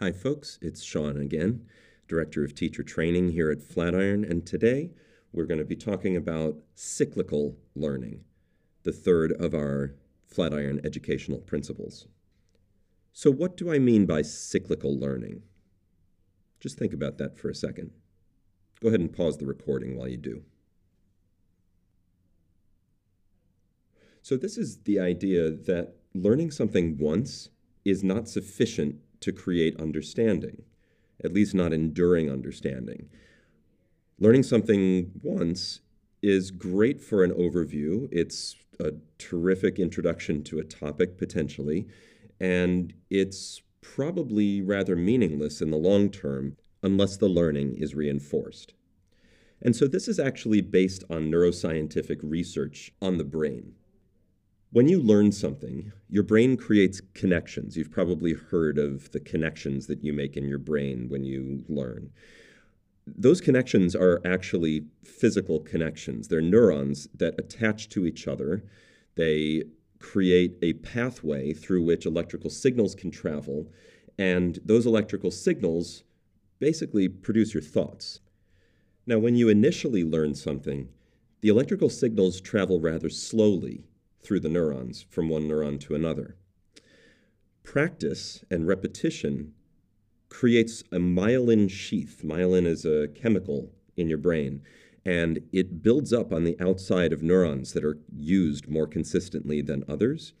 Hi, folks. It's Sean again, Director of Teacher Training here at Flatiron, and today we're going to be talking about cyclical learning, the third of our Flatiron educational principles. So, what do I mean by cyclical learning? Just think about that for a second. Go ahead and pause the recording while you do. So, this is the idea that learning something once is not sufficient to create understanding, at least not enduring understanding. Learning something once is great for an overview. It's a terrific introduction to a topic potentially, and it's probably rather meaningless in the long term unless the learning is reinforced. And so this is actually based on neuroscientific research on the brain. When you learn something, your brain creates connections. You've probably heard of the connections that you make in your brain when you learn. Those connections are actually physical connections. They're neurons that attach to each other. They create a pathway through which electrical signals can travel, and those electrical signals basically produce your thoughts. Now, when you initially learn something, the electrical signals travel rather slowly through the neurons from one neuron to another. Practice and repetition creates a myelin sheath. Myelin is a chemical in your brain, and it builds up on the outside of neurons that are used more consistently than others.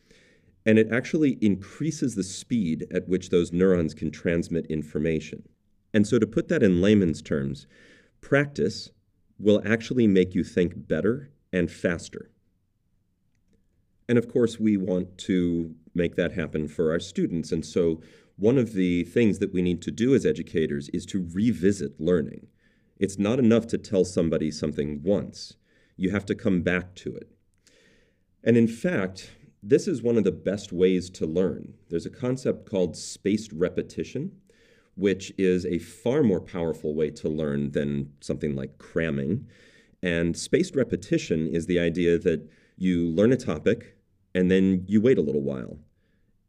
And it actually increases the speed at which those neurons can transmit information. And so, to put that in layman's terms, practice will actually make you think better and faster. And of course, we want to make that happen for our students. And so, one of the things that we need to do as educators is to revisit learning. It's not enough to tell somebody something once, you have to come back to it. And in fact, this is one of the best ways to learn. There's a concept called spaced repetition, which is a far more powerful way to learn than something like cramming. And spaced repetition is the idea that you learn a topic, and then you wait a little while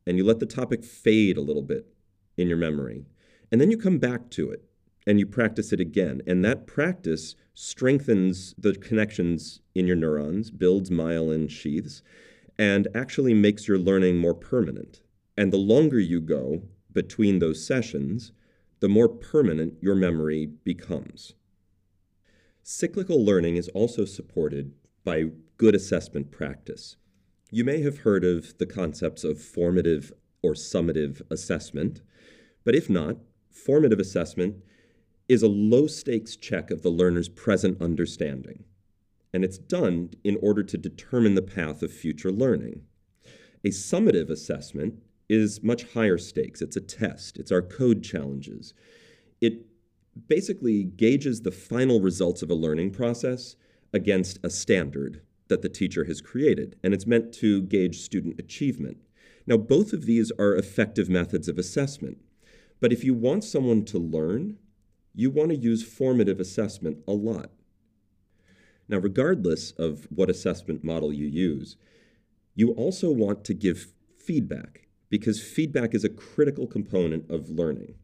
and you let the topic fade a little bit in your memory. And then you come back to it and you practice it again. And that practice strengthens the connections in your neurons, builds myelin sheaths, and actually makes your learning more permanent. And the longer you go between those sessions, the more permanent your memory becomes. Cyclical learning is also supported by good assessment practice. You may have heard of the concepts of formative or summative assessment, but if not, formative assessment is a low stakes check of the learner's present understanding, and it's done in order to determine the path of future learning. A summative assessment is much higher stakes. It's a test, it's our code challenges. It basically gauges the final results of a learning process against a standard that the teacher has created, and it's meant to gauge student achievement. Now, both of these are effective methods of assessment, but if you want someone to learn, you want to use formative assessment a lot. Now, regardless of what assessment model you use, you also want to give feedback because feedback is a critical component of learning.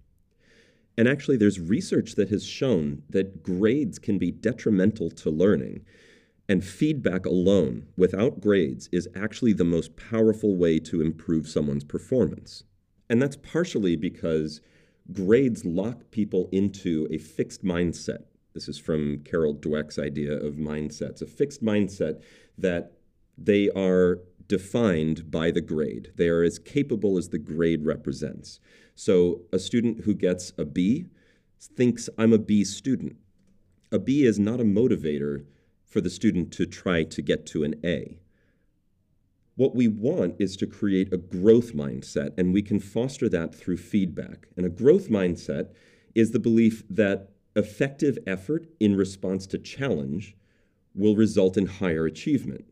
And actually, there's research that has shown that grades can be detrimental to learning and feedback alone, without grades, is actually the most powerful way to improve someone's performance. And that's partially because grades lock people into a fixed mindset. This is from Carol Dweck's idea of mindsets a fixed mindset that they are defined by the grade. They are as capable as the grade represents. So a student who gets a B thinks, I'm a B student. A B is not a motivator for the student to try to get to an A. What we want is to create a growth mindset, and we can foster that through feedback. And a growth mindset is the belief that effective effort in response to challenge will result in higher achievement.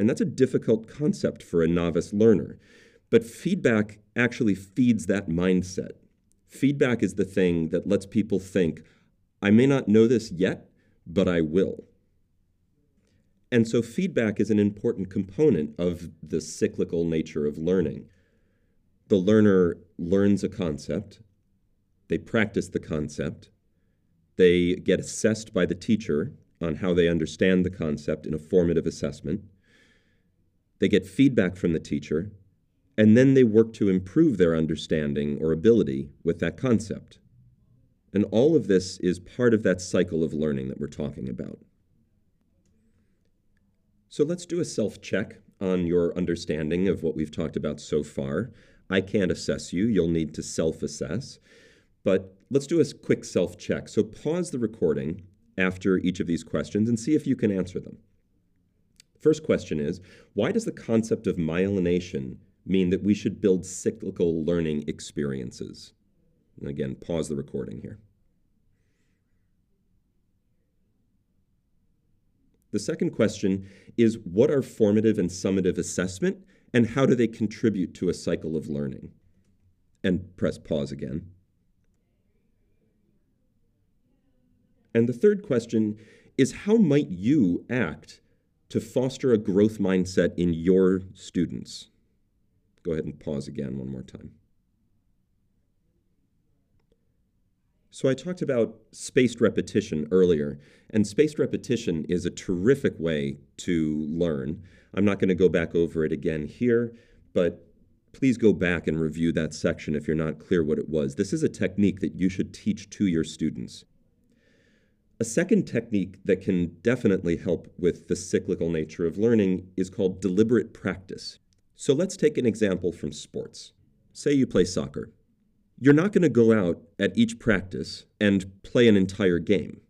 And that's a difficult concept for a novice learner. But feedback actually feeds that mindset. Feedback is the thing that lets people think, I may not know this yet, but I will. And so feedback is an important component of the cyclical nature of learning. The learner learns a concept, they practice the concept, they get assessed by the teacher on how they understand the concept in a formative assessment, they get feedback from the teacher, and then they work to improve their understanding or ability with that concept. And all of this is part of that cycle of learning that we're talking about. So let's do a self check on your understanding of what we've talked about so far. I can't assess you, you'll need to self assess. But let's do a quick self check. So pause the recording after each of these questions and see if you can answer them. First question is Why does the concept of myelination mean that we should build cyclical learning experiences? And again, pause the recording here. The second question is what are formative and summative assessment and how do they contribute to a cycle of learning? And press pause again. And the third question is how might you act to foster a growth mindset in your students? Go ahead and pause again one more time. So I talked about spaced repetition earlier, and spaced repetition is a terrific way to learn. I'm not going to go back over it again here, but please go back and review that section if you're not clear what it was. This is a technique that you should teach to your students. A second technique that can definitely help with the cyclical nature of learning is called deliberate practice. So let's take an example from sports. Say you play soccer you're not going to go out at each practice and play an entire game.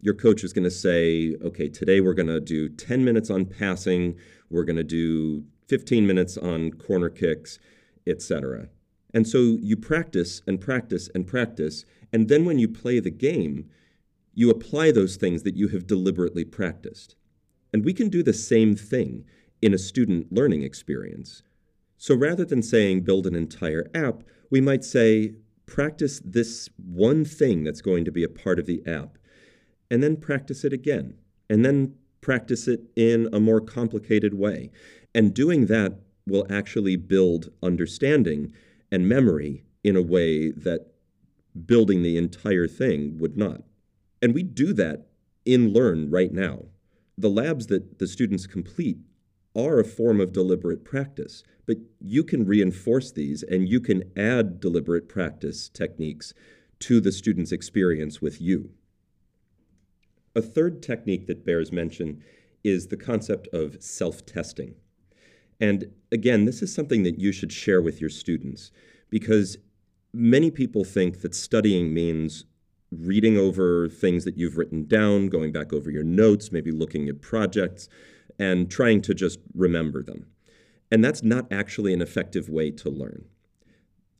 Your coach is going to say, okay, today we're going to do 10 minutes on passing, we're going to do 15 minutes on corner kicks, etc. And so you practice and practice and practice, and then when you play the game, you apply those things that you have deliberately practiced. And we can do the same thing in a student learning experience. So rather than saying build an entire app, we might say practice this one thing that's going to be a part of the app, and then practice it again, and then practice it in a more complicated way. And doing that will actually build understanding and memory in a way that building the entire thing would not. And we do that in Learn right now. The labs that the students complete are a form of deliberate practice. But you can reinforce these and you can add deliberate practice techniques to the student's experience with you. A third technique that bears mention is the concept of self testing. And again, this is something that you should share with your students because many people think that studying means reading over things that you've written down, going back over your notes, maybe looking at projects and trying to just remember them. And that's not actually an effective way to learn.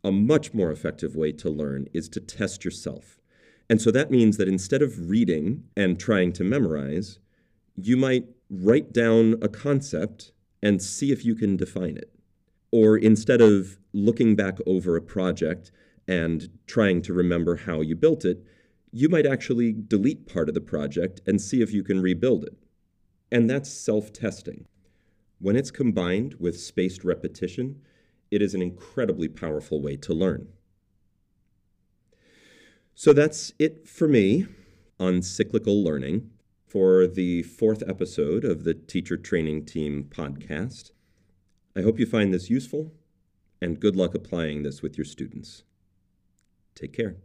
A much more effective way to learn is to test yourself. And so that means that instead of reading and trying to memorize, you might write down a concept and see if you can define it. Or instead of looking back over a project and trying to remember how you built it, you might actually delete part of the project and see if you can rebuild it. And that's self testing. When it's combined with spaced repetition, it is an incredibly powerful way to learn. So that's it for me on cyclical learning for the fourth episode of the Teacher Training Team podcast. I hope you find this useful and good luck applying this with your students. Take care.